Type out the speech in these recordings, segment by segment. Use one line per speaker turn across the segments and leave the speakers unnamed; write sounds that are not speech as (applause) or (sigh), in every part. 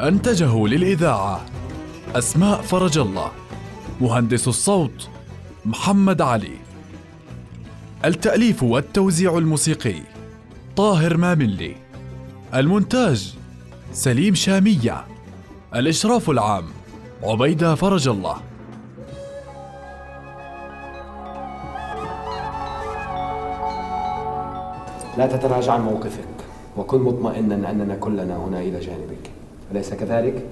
أنتجه للإذاعة أسماء فرج الله مهندس الصوت محمد علي. التأليف والتوزيع الموسيقي طاهر ماملي. المونتاج سليم شامية. الإشراف العام عبيدة فرج الله.
لا تتراجع عن موقفك وكن مطمئنا أننا كلنا هنا إلى جانبك. أليس كذلك؟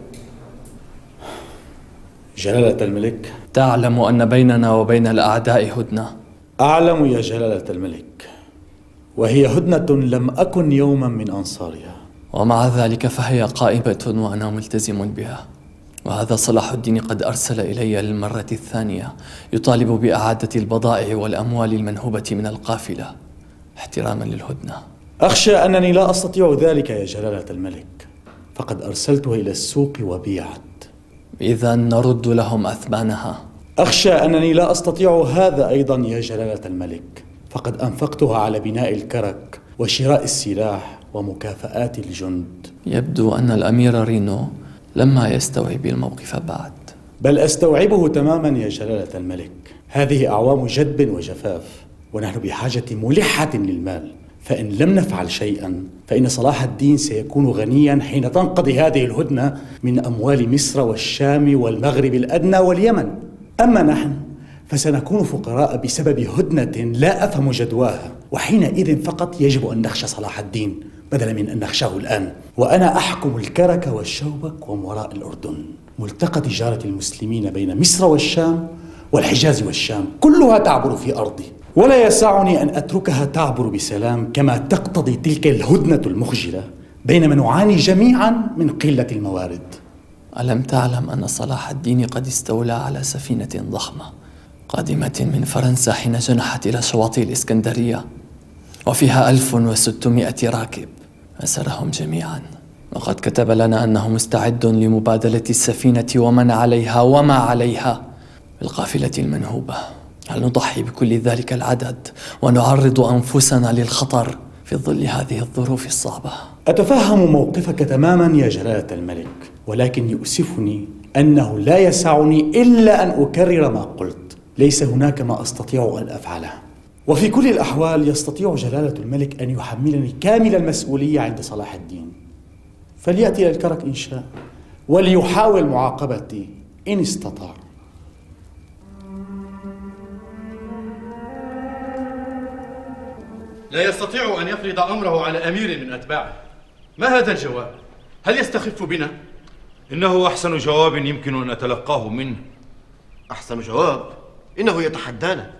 جلالة الملك.
تعلم أن بيننا وبين الأعداء هدنة.
أعلم يا جلالة الملك. وهي هدنة لم أكن يوما من أنصارها.
ومع ذلك فهي قائمة وأنا ملتزم بها. وهذا صلاح الدين قد أرسل إلي للمرة الثانية. يطالب بإعادة البضائع والأموال المنهوبة من القافلة. احتراما للهدنة.
أخشى أنني لا أستطيع ذلك يا جلالة الملك. فقد أرسلتها إلى السوق وبيعت.
إذا نرد لهم أثمانها
أخشى أنني لا أستطيع هذا أيضا يا جلالة الملك. فقد أنفقتها على بناء الكرك وشراء السلاح ومكافآت الجند.
يبدو أن الأمير رينو لما يستوعب الموقف بعد.
بل أستوعبه تماما يا جلالة الملك. هذه أعوام جدب وجفاف ونحن بحاجة ملحة للمال. فإن لم نفعل شيئا فإن صلاح الدين سيكون غنيا حين تنقضي هذه الهدنة من أموال مصر والشام والمغرب الأدنى واليمن. أما نحن فسنكون فقراء بسبب هدنة لا أفهم جدواها وحينئذ فقط يجب أن نخشى صلاح الدين بدلا من أن نخشاه الآن. وأنا أحكم الكرك والشوبك ومراء الأردن ملتقى تجارة المسلمين بين مصر والشام والحجاز والشام كلها تعبر في أرضي. ولا يسعني أن أتركها تعبر بسلام كما تقتضي تلك الهدنة المخجلة بينما نعاني جميعا من قلة الموارد.
ألم تعلم أن صلاح الدين قد استولى على سفينة ضخمة قادمة من فرنسا حين جنحت إلى شواطئ الإسكندرية وفيها 1600 راكب. أسرهم جميعا. وقد كتب لنا أنه مستعد لمبادلة السفينة ومن عليها وما عليها بالقافلة المنهوبة. هل نضحي بكل ذلك العدد ونعرض أنفسنا للخطر في ظل هذه الظروف الصعبة؟
أتفهم موقفك تماما يا جلالة الملك ولكن يؤسفني أنه لا يسعني إلا أن أكرر ما قلت. ليس هناك ما أستطيع أن أفعله. وفي كل الأحوال يستطيع جلالة الملك أن يحملني كامل المسؤولية عند صلاح الدين. فليأتي إلى الكرك إن شاء وليحاول معاقبتي إن استطاع.
لا يستطيع أن يفرض أمره على أمير من أتباعه. ما هذا الجواب؟ هل يستخف بنا؟
إنه أحسن جواب يمكن أن أتلقاه منه.
أحسن جواب؟ إنه يتحدانا.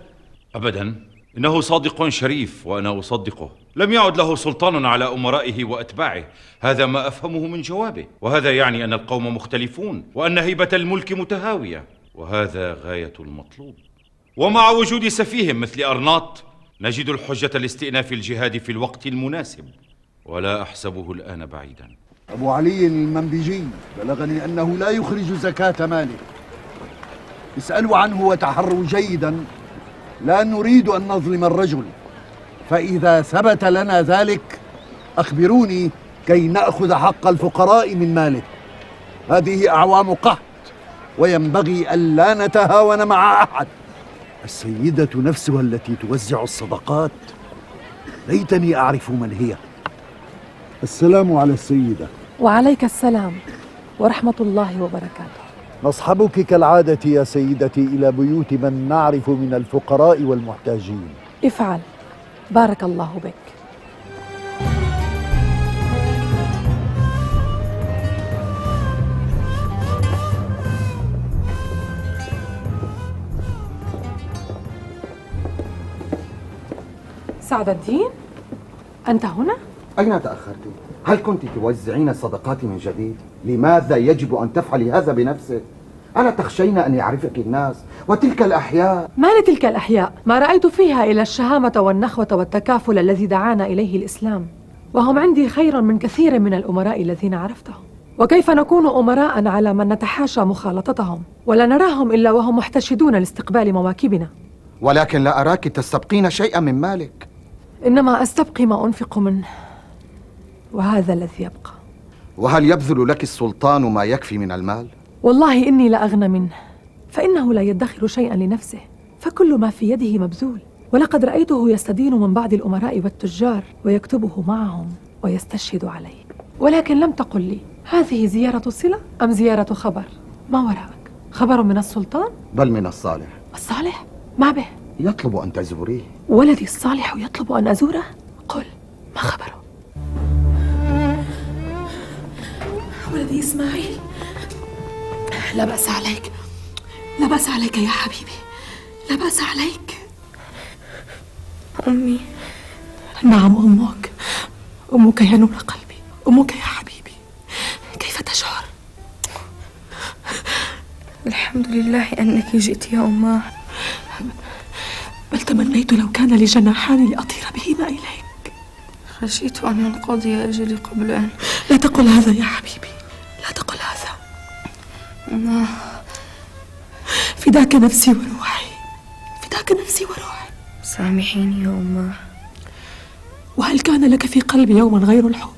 أبدا. إنه صادق شريف وأنا أصدقه. لم يعد له سلطان على أمرائه وأتباعه. هذا ما أفهمه من جوابه. وهذا يعني أن القوم مختلفون وأن هيبة الملك متهاوية. وهذا غاية المطلوب. ومع وجود سفيه مثل أرناط نجد الحجة لاستئناف الجهاد في الوقت المناسب ولا أحسبه الآن بعيدا.
أبو علي المنبجي بلغني أنه لا يخرج زكاة ماله. اسألوا عنه وتحروا جيدا. لا نريد أن نظلم الرجل. فإذا ثبت لنا ذلك أخبروني كي نأخذ حق الفقراء من ماله. هذه أعوام قحط وينبغي ألا نتهاون مع أحد. السيدة نفسها التي توزع الصدقات. ليتني أعرف من هي. السلام على السيدة.
وعليك السلام ورحمة الله وبركاته.
نصحبك كالعادة يا سيدتي إلى بيوت من نعرف من الفقراء والمحتاجين.
افعل. بارك الله بك. سعد الدين أنت هنا؟
أين تأخرت؟ هل كنت توزعين الصدقات من جديد؟
لماذا يجب أن تفعلي هذا بنفسك؟ ألا تخشين أن يعرفك الناس وتلك الأحياء
ما لتلك الأحياء ما رأيت فيها إلا الشهامة والنخوة والتكافل الذي دعانا إليه الإسلام وهم عندي خير من كثير من الأمراء الذين عرفتهم وكيف نكون أمراء على من نتحاشى مخالطتهم ولا نراهم إلا وهم محتشدون لاستقبال مواكبنا
ولكن لا أراك تستبقين شيئا من مالك
إنما أستبقي ما أنفق منه وهذا الذي يبقى
وهل يبذل لك السلطان ما يكفي من المال؟
والله إني لأغنى منه فإنه لا يدخر شيئا لنفسه فكل ما في يده مبذول ولقد رأيته يستدين من بعض الأمراء والتجار ويكتبه معهم ويستشهد عليه ولكن لم تقل لي هذه زيارة صلة أم زيارة خبر؟ ما وراءك؟ خبر من السلطان؟
بل من الصالح
الصالح؟ ما به؟
يطلب أن تزوريه
ولدي الصالح يطلب أن أزوره؟ قل ما خبره؟ ولدي إسماعيل. لا بأس عليك. لا بأس عليك يا حبيبي. لا بأس عليك.
أمي.
نعم أمك. أمك يا نور قلبي. أمك يا حبيبي. كيف تشعر؟
الحمد لله أنك جئت يا أماه
بل تمنيت لو كان لي جناحان لأطير بهما إليك.
خشيت أن ينقضي أجلي قبل أن
لا تقل هذا يا حبيبي. لا تقل هذا.
أماه
فداك نفسي وروحي. فداك نفسي وروحي.
سامحيني يا أماه
وهل كان لك في قلبي يوما غير الحب؟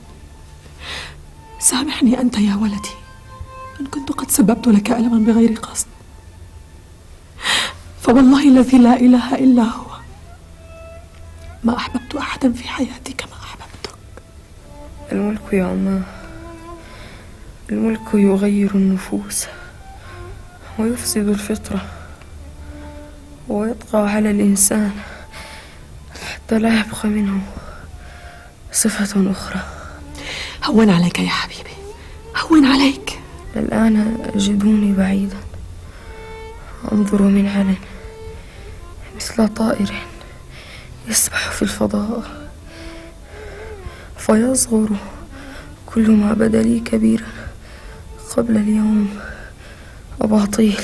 سامحني أنت يا ولدي. إن كنت قد سببت لك ألما بغير قصد. فوالله الذي لا إله إلا هو. ما أحببت أحدا في حياتي كما أحببتك.
الملك يا أماه الملك يغير النفوس ويفسد الفطرة ويطغى على الإنسان حتى لا يبقى منه صفة أخرى.
هون عليك يا حبيبي. هون عليك.
الآن أجدوني بعيدا. أنظر من علن. مثل طائر يسبح في الفضاء. فيصغر كل ما بدا لي كبيرا قبل اليوم أباطيل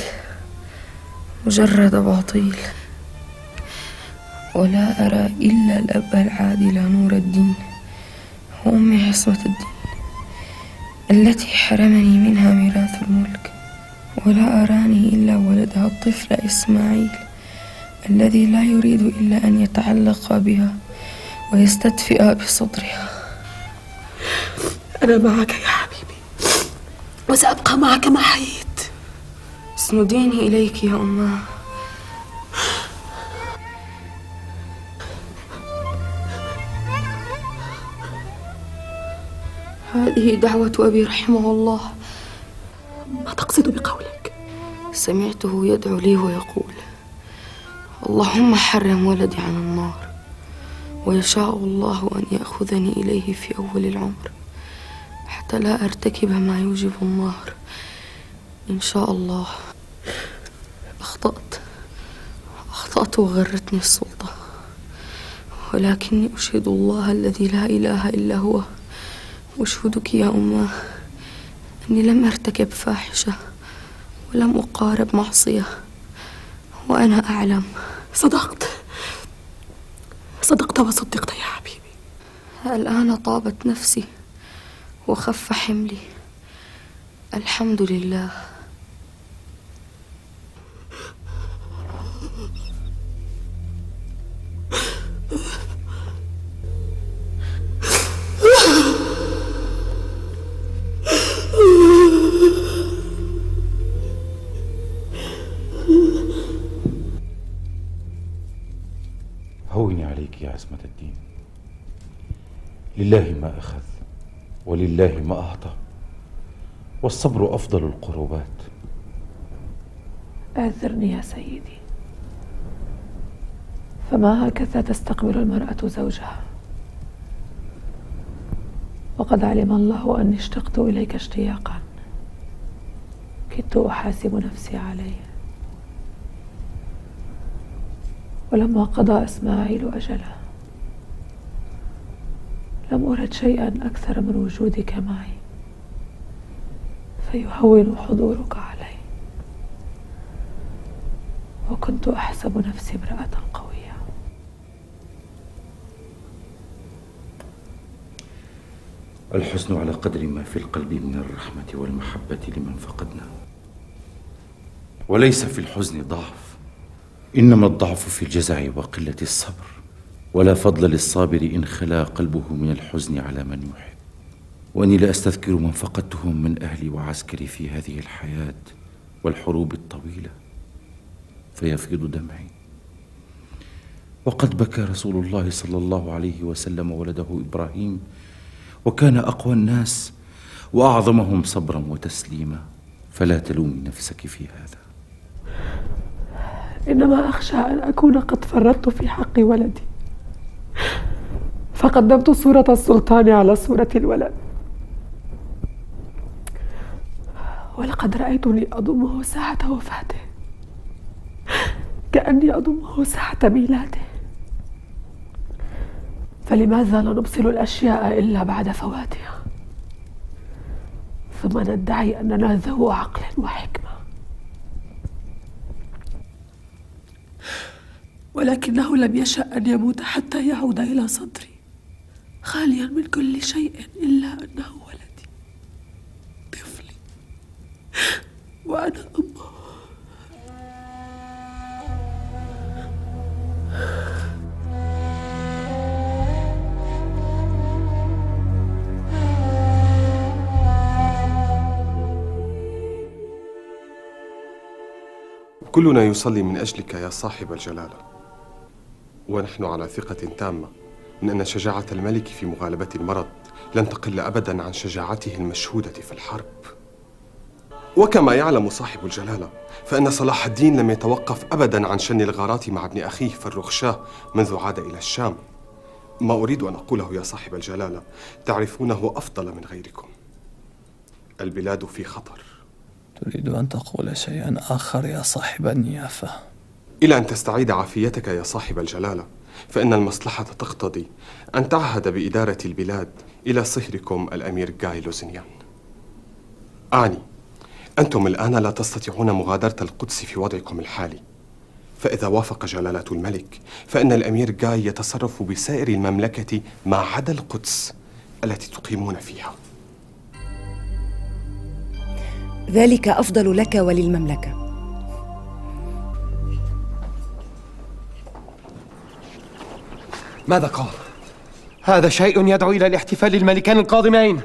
مجرد أباطيل ولا أرى إلا الأب العادل نور الدين وأمي عصمة الدين التي حرمني منها ميراث الملك. ولا أراني إلا ولدها الطفل إسماعيل. الذي لا يريد إلا أن يتعلق بها ويستدفئ بصدرها.
أنا معك يا حبيبي وسأبقى معك ما حييت.
اسنديني إليك يا أماه هذه دعوة أبي رحمه الله.
ما تقصد بقولك؟
سمعته يدعو لي ويقول اللهم حرم ولدي عن النار ويشاء الله أن يأخذني إليه في أول العمر حتى لا أرتكب ما يوجب النار. إن شاء الله. أخطأت. أخطأت وغرتني السلطة. ولكني أشهد الله الذي لا إله إلا هو. أشهدك يا أماه أني لم أرتكب فاحشة ولم أقارب معصية وأنا أعلم.
صدقت. صدقت وصدقت يا حبيبي.
الآن طابت نفسي وخف حملي. الحمد لله.
عصمة الدين. لله ما أخذ ولله ما أعطى والصبر أفضل القربات.
أعذرني يا سيدي. فما هكذا تستقبل المرأة زوجها؟ وقد علم الله أني اشتقت إليك اشتياقا. كدت أحاسب نفسي عليه ولما قضى إسماعيل أجله لم أرد شيئا أكثر من وجودك معي. فيهون حضورك علي. وكنت أحسب نفسي امرأة قوية.
الحزن على قدر ما في القلب من الرحمة والمحبة لمن فقدنا. وليس في الحزن ضعف إنما الضعف في الجزع وقلة الصبر. ولا فضل للصابر إن خلا قلبه من الحزن على من يحب. وإني لاستذكر من فقدتهم من أهلي وعسكري في هذه الحياة والحروب الطويلة فيفيض دمعي. وقد بكى رسول الله صلى الله عليه وسلم ولده إبراهيم وكان أقوى الناس وأعظمهم صبرا وتسليما. فلا تلومي نفسك في هذا.
إنما أخشى أن أكون قد فرطت في حق ولدي. فقدمت صوره السلطان على صوره الولد. ولقد رأيتني أضمه ساعة وفاته كأني أضمه ساعة ميلاده. فلماذا لا نبصر الأشياء إلا بعد فواتها؟ ثم ندعي أننا ذو عقل وحكمة. ولكنه لم يشأ أن يموت حتى يعود إلى صدري. خاليا من كل شيء إلا أنه وأنا أمه
كلنا يصلي من أجلك يا صاحب الجلالة. ونحن على ثقة تامة. من أن شجاعة الملك في مغالبة المرض لن تقل أبدا عن شجاعته المشهودة في الحرب. وكما يعلم صاحب الجلالة فإن صلاح الدين لم يتوقف أبدا عن شن الغارات مع ابن أخيه فرخ منذ عاد إلى الشام. ما أريد أن أقوله يا صاحب الجلالة تعرفونه أفضل من غيركم. البلاد في خطر.
تريد أن تقول شيئا آخر يا صاحب النيافة
إلى أن تستعيد عافيتك يا صاحب الجلالة. فإن المصلحة تقتضي أن تعهد بإدارة البلاد إلى صهركم الأمير جاي لوزنيان. أعني أنتم الآن لا تستطيعون مغادرة القدس في وضعكم الحالي. فإذا وافق جلالة الملك فإن الأمير جاي يتصرف بسائر المملكة ما عدا القدس التي تقيمون فيها.
ذلك أفضل لك وللمملكة.
ماذا قال؟ هذا شيء يدعو إلى الاحتفال للملكان القادمين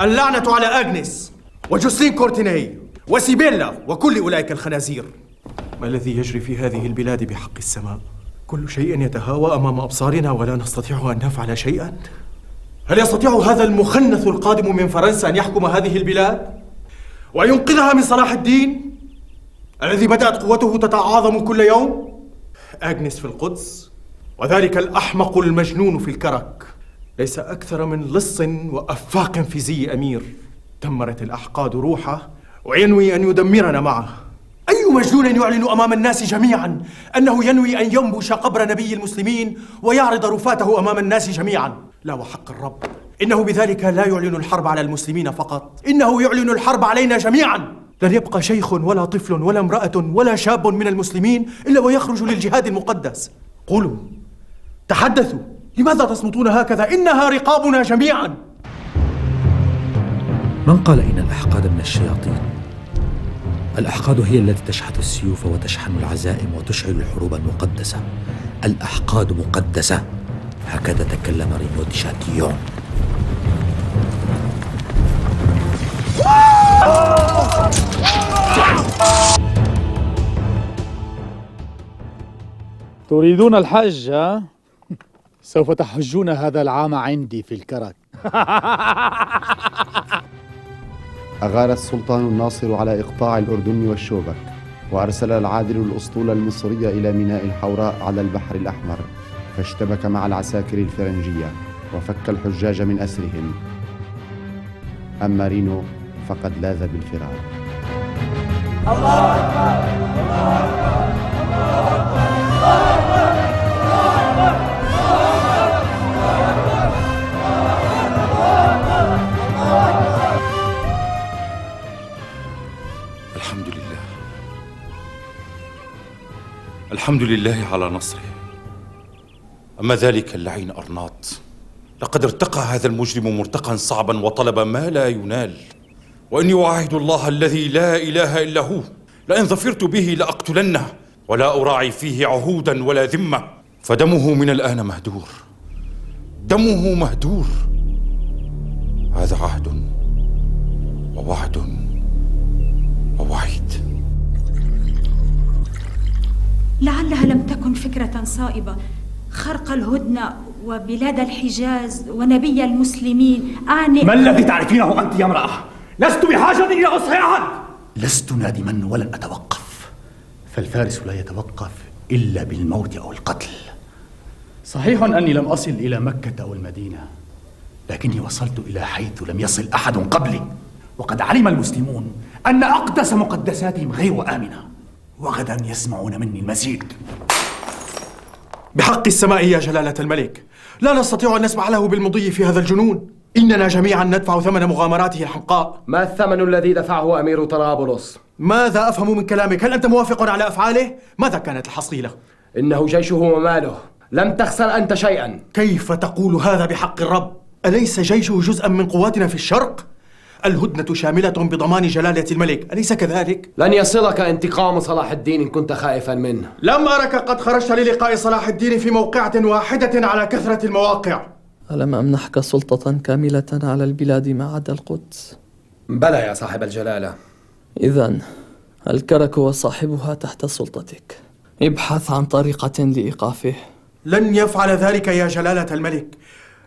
اللعنة على أغنس وجوسلين كورتيني وسيبيلا وكل أولئك الخنازير ما الذي يجري في هذه البلاد بحق السماء؟ كل شيء يتهاوى أمام أبصارنا ولا نستطيع أن نفعل شيئا؟ هل يستطيع هذا المخنث القادم من فرنسا أن يحكم هذه البلاد؟ وينقذها من صلاح الدين؟ الذي بدأت قوته تتعاظم كل يوم؟ أغنس في القدس وذلك الأحمق المجنون في الكرك. ليس أكثر من لص وأفاق في زي أمير. دمرت الأحقاد روحه وينوي أن يدمرنا معه. أي مجنون يعلن أمام الناس جميعا أنه ينوي أن ينبش قبر نبي المسلمين ويعرض رفاته أمام الناس جميعا؟ لا وحق الرب. إنه بذلك لا يعلن الحرب على المسلمين فقط. إنه يعلن الحرب علينا جميعا. لن يبقى شيخ ولا طفل ولا امرأة ولا شاب من المسلمين إلا ويخرج للجهاد المقدس. قولوا. تحدثوا. لماذا تصمتون هكذا؟ إنها رقابنا جميعا.
من قال إن الأحقاد من الشياطين؟ الأحقاد هي التي تشحذ السيوف وتشحن العزائم وتشعل الحروب المقدسة. الأحقاد مقدسة. هكذا تكلم رينو دي شاتيون.
تريدون الحج ها؟ سوف تحجون هذا العام عندي في الكرك. (laughs)
أغار السلطان الناصر على إقطاع الأردن والشوبك وأرسل العادل الأسطول المصري إلى ميناء الحوراء على البحر الأحمر فاشتبك مع العساكر الفرنجية وفك الحجاج من أسرهم. أما رينو فقد لاذ بالفرار. الله أكبر الله أكبر الله أكبر.
الحمد لله على نصره. أما ذلك اللعين أرناط. لقد ارتقى هذا المجرم مرتقا صعبا وطلب ما لا ينال. وإني أعاهد الله الذي لا إله إلا هو. لئن ظفرت به لأقتلنه ولا أراعي فيه عهودا ولا ذمة. فدمه من الآن مهدور. دمه مهدور. هذا عهد ووعد.
لعلها لم تكن فكرة صائبة. خرق الهدنة وبلاد الحجاز ونبي المسلمين. أعني
ما الذي تعرفينه أنت يا امرأة؟ لست بحاجة إلى أصح أحد. لست نادما ولن أتوقف. فالفارس لا يتوقف إلا بالموت أو القتل. صحيح أني لم أصل إلى مكة أو المدينة. لكني وصلت إلى حيث لم يصل أحد قبلي. وقد علم المسلمون أن أقدس مقدساتهم غير آمنة. وغدا يسمعون مني المزيد
بحق السماء يا جلالة الملك لا نستطيع أن نسمح له بالمضي في هذا الجنون إننا جميعا ندفع ثمن مغامراته الحمقاء
ما الثمن الذي دفعه أمير طرابلس؟
ماذا أفهم من كلامك؟ هل أنت موافق على أفعاله؟ ماذا كانت الحصيلة؟
إنه جيشه وماله لم تخسر أنت شيئا
كيف تقول هذا بحق الرب؟ أليس جيشه جزءا من قواتنا في الشرق؟ الهدنة شاملة بضمان جلالة الملك أليس كذلك؟
لن يصلك انتقام صلاح الدين إن كنت خائفا منه.
لم أرك قد خرجت للقاء صلاح الدين في موقعة واحدة على كثرة المواقع.
ألم أمنحك سلطة كاملة على البلاد ما عدا القدس؟
بلى يا صاحب الجلالة.
إذا الكرك وصاحبها تحت سلطتك. ابحث عن طريقة لإيقافه.
لن يفعل ذلك يا جلالة الملك.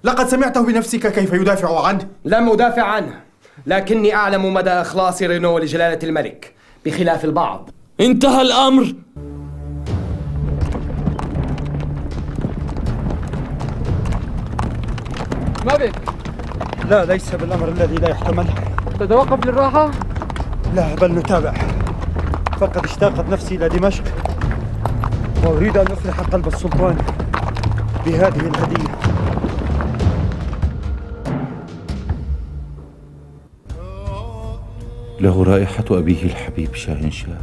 لقد سمعته بنفسك كيف يدافع عنه؟
لم أدافع عنه. لكني أعلم مدى إخلاص رينو لجلالة الملك بخلاف البعض.
انتهى الأمر.
ما بك؟
لا ليس بالأمر الذي لا يحتمل
تتوقف للراحة؟
لا بل نتابع. فقد اشتاقت نفسي إلى دمشق وأريد أن أفرح قلب السلطان بهذه الهدية.
له رائحة أبيه الحبيب شاهنشاه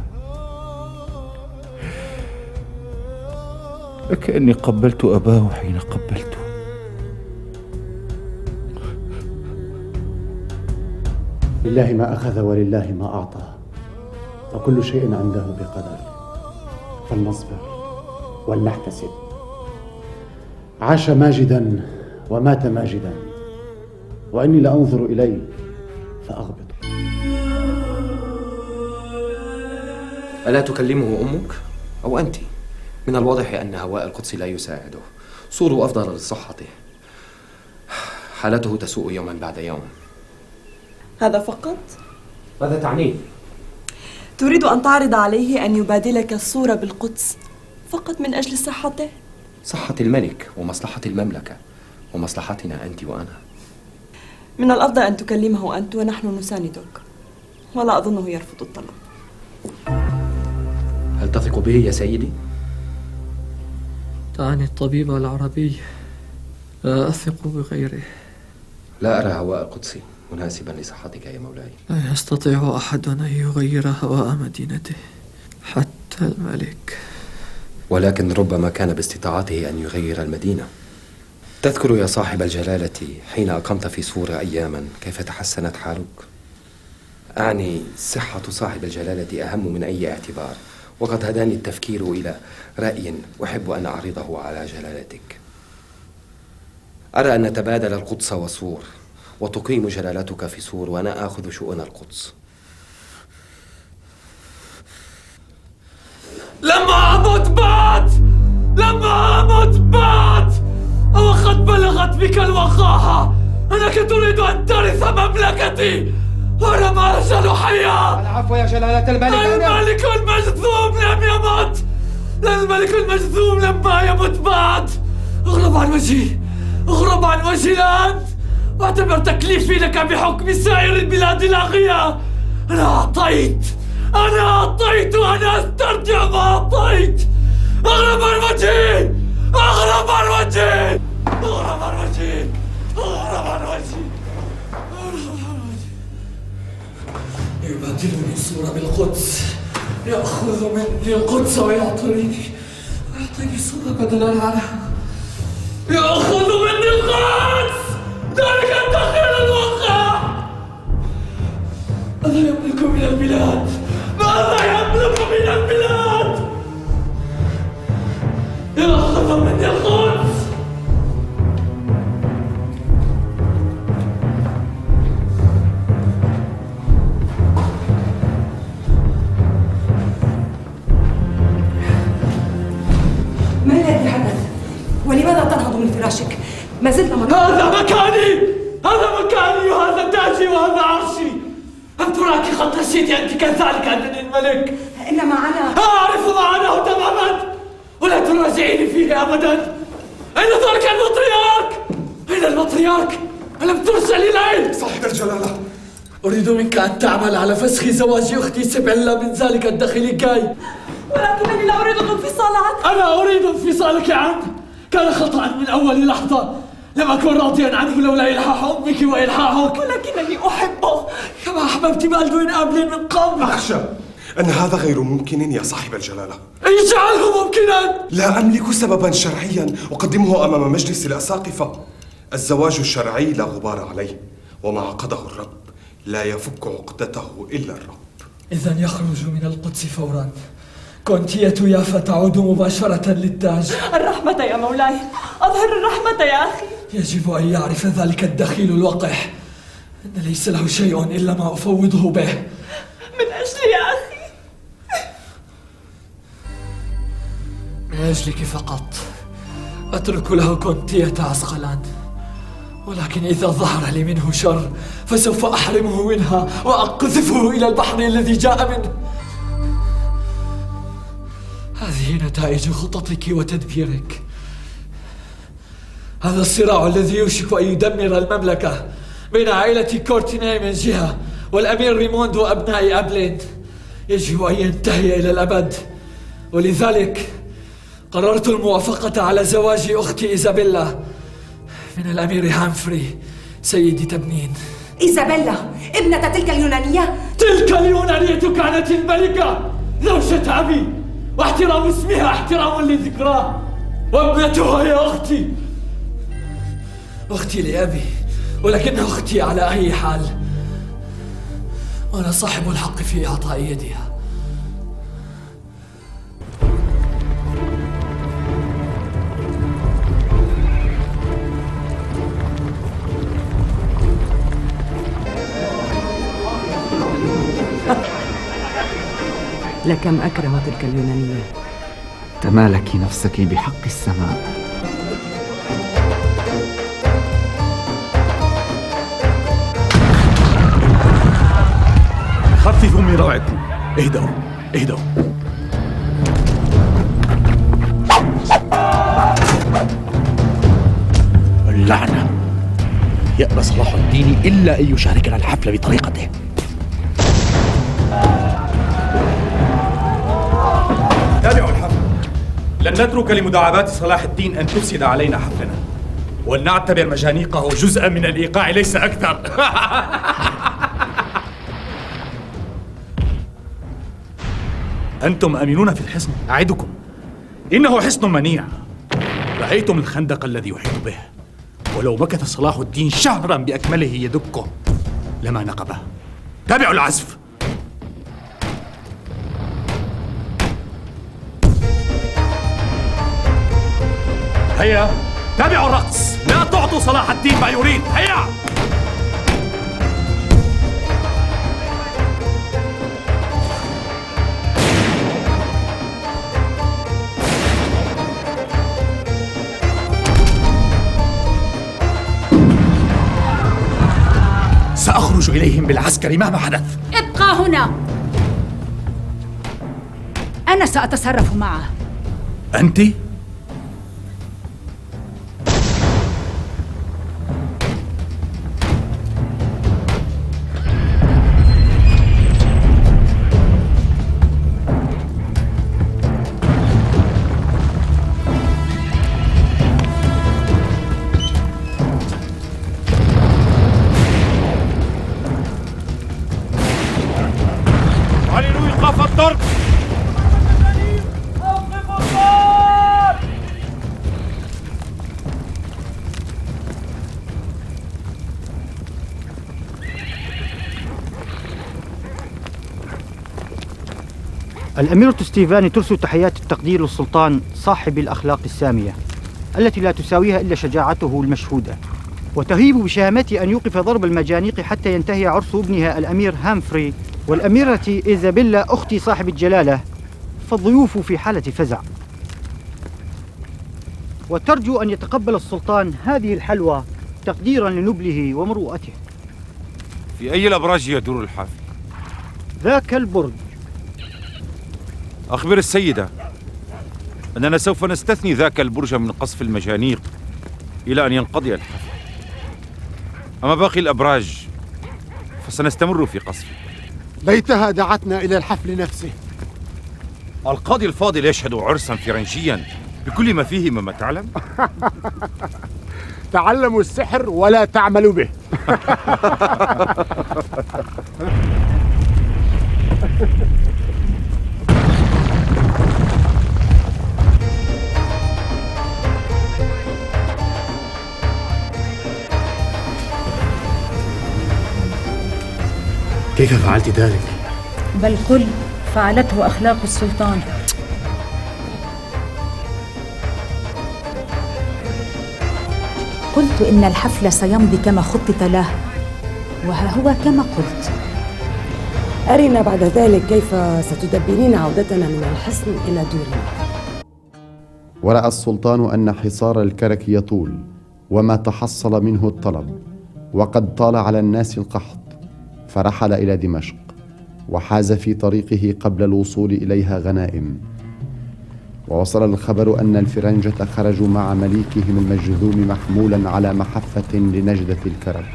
كأني قبلت أباه حين قبلته.
لله ما أخذ ولله ما أعطى وكل شيء عنده بقدر. فلنصبر ولنحتسب. عاش ماجدا ومات ماجدا وإني لأنظر إليه فأغبط.
ألا تكلمه أمك أو أنت؟ من الواضح أن هواء القدس لا يساعده صوروا أفضل لصحته حالته تسوء يوما بعد يوم
هذا فقط؟
ماذا تعنيه؟
تريد أن تعرض عليه أن يبادلك الصورة بالقدس فقط من أجل صحته؟
صحة الملك ومصلحة المملكة ومصلحتنا أنت وأنا
من الأفضل أن تكلمه أنت ونحن نساندك ولا أظنه يرفض الطلب
هل تثق به يا سيدي؟
تعني الطبيب العربي لا أثق بغيره.
لا أرى هواء القدس مناسبا لصحتك يا مولاي.
لا يستطيع أحد أن يغير هواء مدينته حتى الملك.
ولكن ربما كان باستطاعته أن يغير المدينة. تذكر يا صاحب الجلالة حين أقمت في سور أياما كيف تحسنت حالك؟ أعني صحة صاحب الجلالة أهم من أي اعتبار. وقد هداني التفكير إلى رأي أحب أن أعرضه على جلالتك. أرى أن نتبادل القدس وصور وتقيم جلالتك في سور وأنا آخذ شؤون القدس.
لما أموت بعد! لما أموت بعد! أو قد بلغت بك الوقاحة! أنك تريد أن ترث مملكتي! أنا ما أزال حيا
العفو يا جلالة الملك
الملك المجذوم لم يمت! الملك المجذوم لما يمت بعد! اغرب عن وجهي! اغرب عن وجهي الآن! واعتبر تكليفي لك بحكم سائر البلاد الأغية أنا أعطيت! أنا أعطيت! وأنا أسترجع ما أعطيت! يبادلني الصورة بالقدس. يأخذ مني القدس ويعطيني أبدا لا يأخذ مني القدس! ذلك الدخيل الوقع ماذا يملك من البلاد؟ ماذا يملك من البلاد؟ يأخذ مني القدس!
ما زلت مرة
هذا مكاني! هذا مكاني! وهذا تاجي! وهذا عرشي! أم تراك قد نسيت أنت كذلك أنني الملك؟
إن معنا
أعرف معناه تماما! ولا تراجعيني فيه أبدا! أين ذلك المطرياك؟ أين المطرياك؟ ألم ترسل إلي؟
صاحب الجلالة
أريد منك أن تعمل على فسخ زواج أختي سبعلا من ذلك الدخيل جاي
ولكنني لا أريد الانفصال عنك
أنا أريد انفصالك عنه كان خطأ من أول لحظة! لم أكن راضيا عنه لولا إلحاح أمك وإلحاحك
ولكنني أحبه.
كما أحببت بالدوين أبل من قبل.
أخشى أن هذا غير ممكن يا صاحب الجلالة.
اجعله ممكنا.
لا أملك سببا شرعيا أقدمه أمام مجلس الأساقفة. الزواج الشرعي لا غبار عليه وما عقده الرب لا يفك عقدته إلا الرب.
إذا يخرج من القدس فورا. كونتية يافا تعود مباشرة للتاج.
الرحمة يا مولاي. أظهر الرحمة يا أخي.
يجب أن يعرف ذلك الدخيل الوقح أن ليس له شيء إلا ما أفوضه به.
من أجلي يا أخي؟
من أجلك فقط. أترك له كونتية عسقلان. ولكن إذا ظهر لي منه شر فسوف أحرمه منها وأقذفه إلى البحر الذي جاء منه. هذه نتائج خططك وتدبيرك. هذا الصراع الذي يوشك أن يدمر المملكة بين عائلة كورتيناي من جهة والأمير ريموند وأبناء إبلين يجب أن ينتهي إلى الأبد. ولذلك قررت الموافقة على زواج أختي إيزابيلا من الأمير هامفري سيد تبنين.
إيزابيلا ابنة تلك اليونانية؟
تلك اليونانية كانت الملكة زوجة أبي واحترام اسمها احترام لذكراه. وابنتها هي أختي أختي لأبي ولكنها أختي على أي حال وأنا صاحب الحق في إعطاء يدها.
لكم أكرم تلك اليونانية.
تمالكي نفسك بحق السماء.
خففوا من روعكم اهدأوا اهدأوا. اللعنة. يأبى صلاح الدين إلا أن يشاركنا الحفل بطريقته.
تابعوا الحفل. لن نترك لمداعبات صلاح الدين أن تفسد علينا حفلنا. ولنعتبر مجانيقه جزءا من الإيقاع ليس أكثر. (laughs) أنتم أمينون في الحصن. أعدكم. إنه حصن منيع. رأيتم الخندق الذي يحيط به. ولو مكث صلاح الدين شهرا بأكمله يدكه لما نقبه. تابعوا العزف. هيا تابعوا الرقص. لا تعطوا صلاح الدين ما يريد. هيا! سأخرج إليهم بالعسكر مهما حدث.
ابقى هنا. أنا سأتصرف معه.
أنت؟
الأميرة ستيفاني ترسل تحيات التقدير للسلطان صاحب الأخلاق السامية التي لا تساويها إلا شجاعته المشهودة. وتهيب بشهامته أن يوقف ضرب المجانيق حتى ينتهي عرس ابنها الأمير هامفري والأميرة إيزابيلا أخت صاحب الجلالة. فالضيوف في حالة فزع. وترجو أن يتقبل السلطان هذه الحلوى تقديرا لنبله ومروءته.
في أي الأبراج يدور الحافل؟
ذاك البرج.
أخبر السيدة أننا سوف نستثني ذاك البرج من قصف المجانيق إلى أن ينقضي الحفل. أما باقي الأبراج فسنستمر في قصفه.
ليتها دعتنا إلى الحفل نفسه.
القاضي الفاضل يشهد عرسا فرنجيا بكل ما فيه مما تعلم. (laughs)
تعلموا السحر ولا تعملوا به. (laughs)
كيف فعلت ذلك؟
بل قل فعلته أخلاق السلطان.
قلت إن الحفل سيمضي كما خطط له وها هو كما قلت.
أرنا بعد ذلك كيف ستدبرين عودتنا من الحصن إلى دورنا.
ورأى السلطان أن حصار الكرك يطول وما تحصل منه الطلب وقد طال على الناس القحط. فرحل إلى دمشق وحاز في طريقه قبل الوصول إليها غنائم. ووصل الخبر أن الفرنجة خرجوا مع مليكهم المجذوم محمولا على محفة لنجدة الكرك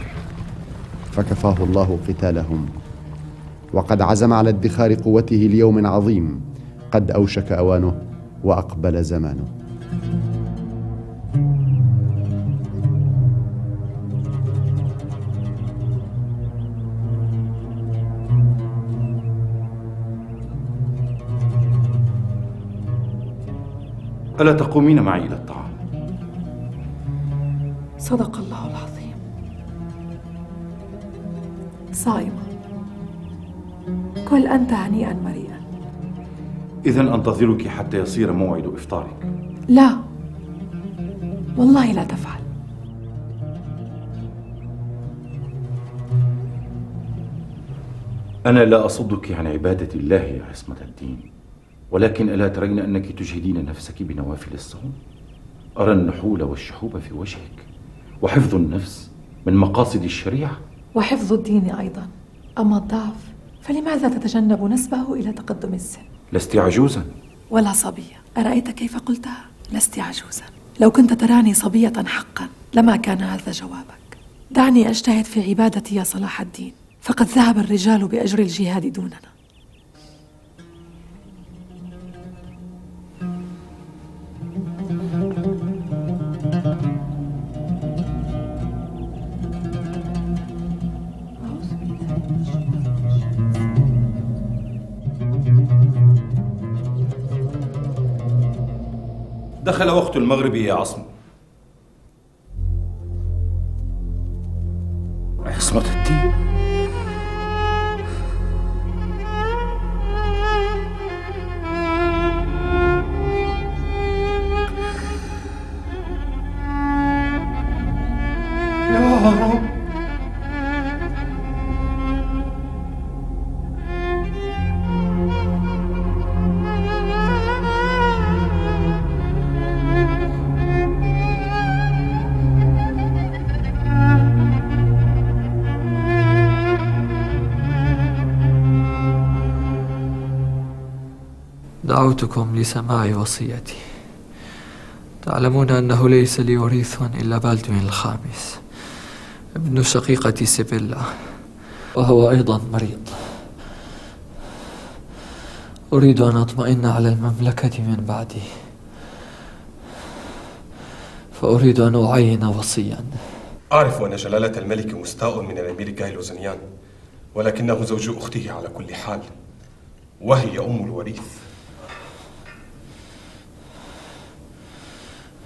فكفاه الله قتالهم. وقد عزم على ادخار قوته ليوم عظيم قد أوشك أوانه وأقبل زمانه.
ألا تقومين معي إلى الطعام؟
صدق الله العظيم. صائمة. كل أنت هنيئا مريئا.
إذا أنتظرك حتى يصير موعد إفطارك.
لا. والله لا تفعل.
أنا لا أصدك عن عبادة الله يا عصمة الدين. ولكن ألا ترين أنك تجهدين نفسك بنوافل الصوم؟ أرى النحول والشحوب في وجهك وحفظ النفس من مقاصد الشريعة؟
وحفظ الدين أيضا. أما الضعف فلماذا تتجنب نسبه إلى تقدم السن؟
لست عجوزا.
ولا صبية. أرأيت كيف قلتها؟ لست عجوزا. لو كنت تراني صبية حقا لما كان هذا جوابك. دعني أجتهد في عبادتي يا صلاح الدين. فقد ذهب الرجال بأجر الجهاد دوننا.
دخل وقت المغرب يا عصم عصمة الدين.
دعوتكم لسماع وصيتي. تعلمون أنه ليس لي وريث إلا بالدوين الخامس. ابن شقيقة سيبيلا وهو أيضا مريض. أريد أن أطمئن على المملكة من بعدي. فأريد أن أعين وصيا.
أعرف أن جلالة الملك مستاء من الأمير جايلوزنيان ولكنه زوج أخته على كل حال وهي أم الوريث.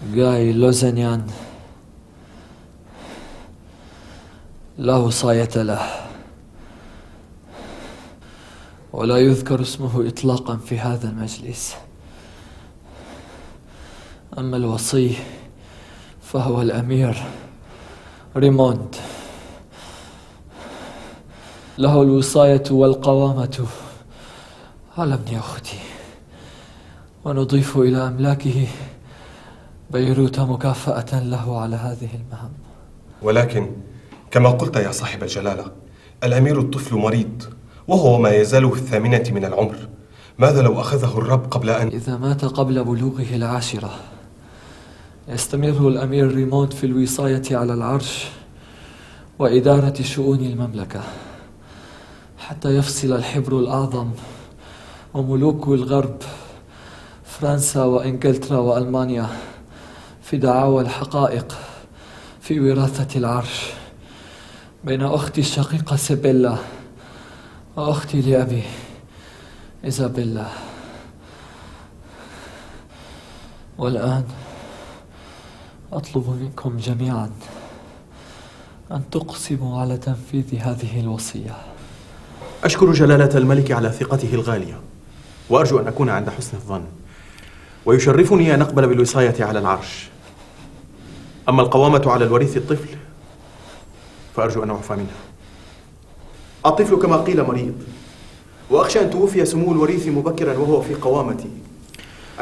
جاي لوزنيان. لا وصاية له. ولا يذكر اسمه إطلاقا في هذا المجلس. أما الوصي فهو الأمير ريموند. له الوصاية والقوامة. على ابن أختي؟ ونضيف إلى أملاكه بيروت مكافأة له على هذه المهمة
ولكن كما قلت يا صاحب الجلالة الأمير الطفل مريض وهو ما يزال في الثامنة من العمر. ماذا لو أخذه الرب قبل أن
إذا مات قبل بلوغه العاشرة. يستمر الأمير ريموند في الوصاية على العرش وإدارة شؤون المملكة حتى يفصل الحبر الأعظم وملوك الغرب فرنسا وإنجلترا وألمانيا. في دعاوى الحقائق في وراثة العرش بين أختي الشقيقة سيبيلا وأختي لأبي إيزابيلا. والآن أطلب منكم جميعا أن تقسموا على تنفيذ هذه الوصية.
أشكر جلالة الملك على ثقته الغالية وأرجو أن أكون عند حسن الظن. ويشرفني أن أقبل بالوصاية على العرش. أما القوامة على الوريث الطفل فأرجو أن أعفى منها. الطفل كما قيل مريض وأخشى أن توفي سمو الوريث مبكرا وهو في قوامتي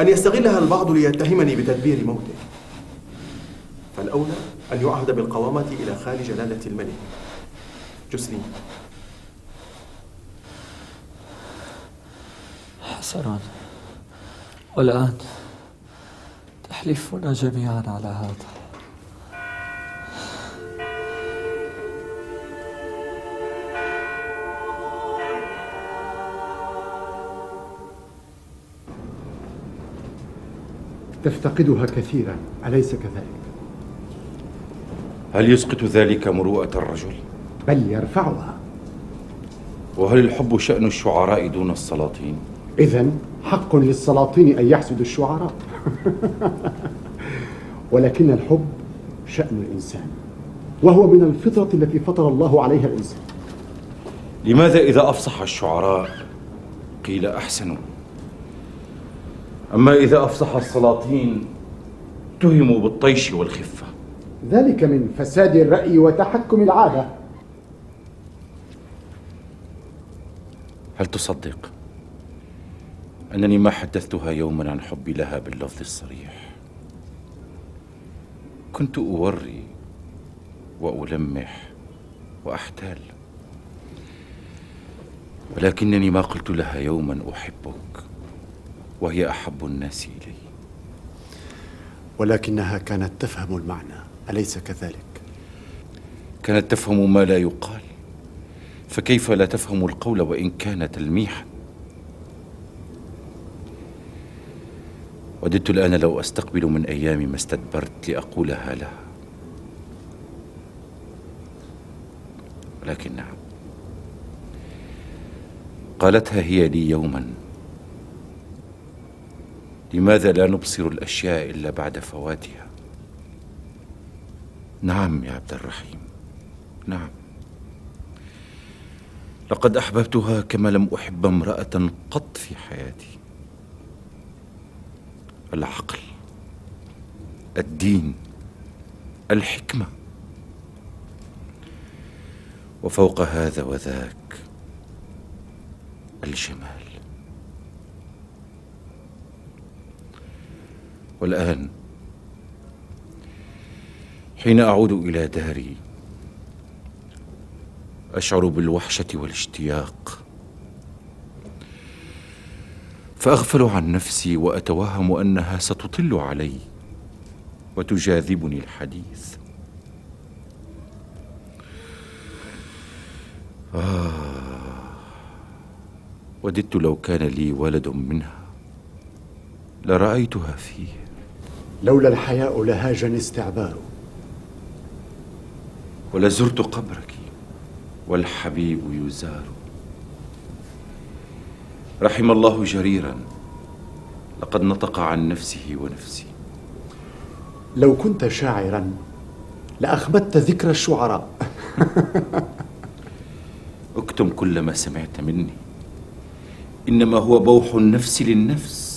أن يستغلها البعض ليتهمني بتدبير موته. فالأولى أن يعهد بالقوامة إلى خال جلالة الملك. جسلين
حسنا. والآن تحلفنا جميعا على هذا.
تفتقدها كثيرا أليس كذلك؟
هل يسقط ذلك مروءة الرجل؟
بل يرفعها
وهل الحب شأن الشعراء دون السلاطين؟
إذا حق للسلاطين أن يحسدوا الشعراء (laughs) ولكن الحب شأن الإنسان وهو من الفطرة التي فطر الله عليها الإنسان
لماذا إذا أفصح الشعراء قيل أحسنوا أما إذا أفصح السلاطين اتهموا بالطيش والخفة.
ذلك من فساد الرأي وتحكم العادة.
هل تصدق أنني ما حدثتها يوما عن حبي لها باللفظ الصريح؟ كنت أوري وألمح وأحتال ولكنني ما قلت لها يوما أحبك. وهي أحب الناس إلي.
ولكنها كانت تفهم المعنى أليس كذلك؟
كانت تفهم ما لا يقال. فكيف لا تفهم القول وإن كان تلميحا؟ وددت الآن لو أستقبل من أيام ما استدبرت لأقولها لها. ولكن نعم. قالتها هي لي يوما. لماذا لا نبصر الأشياء إلا بعد فواتها؟ نعم يا عبد الرحيم نعم. لقد أحببتها كما لم أحب امرأة قط في حياتي. العقل الدين الحكمة. وفوق هذا وذاك الجمال. والآن. حين أعود إلى داري أشعر بالوحشة والاشتياق. فأغفل عن نفسي وأتوهم أنها ستطل علي وتجاذبني الحديث. آه وددت لو كان لي ولد منها لرأيتها فيه.
لولا الحياء لهاجني استعبار.
ولزرت قبرك والحبيب يزار. رحم الله جريرا لقد نطق عن نفسه ونفسي.
لو كنت شاعرا لأخبت ذكر الشعراء. (laughs)
اكتم كل ما سمعت مني. إنما هو بوح النفس للنفس.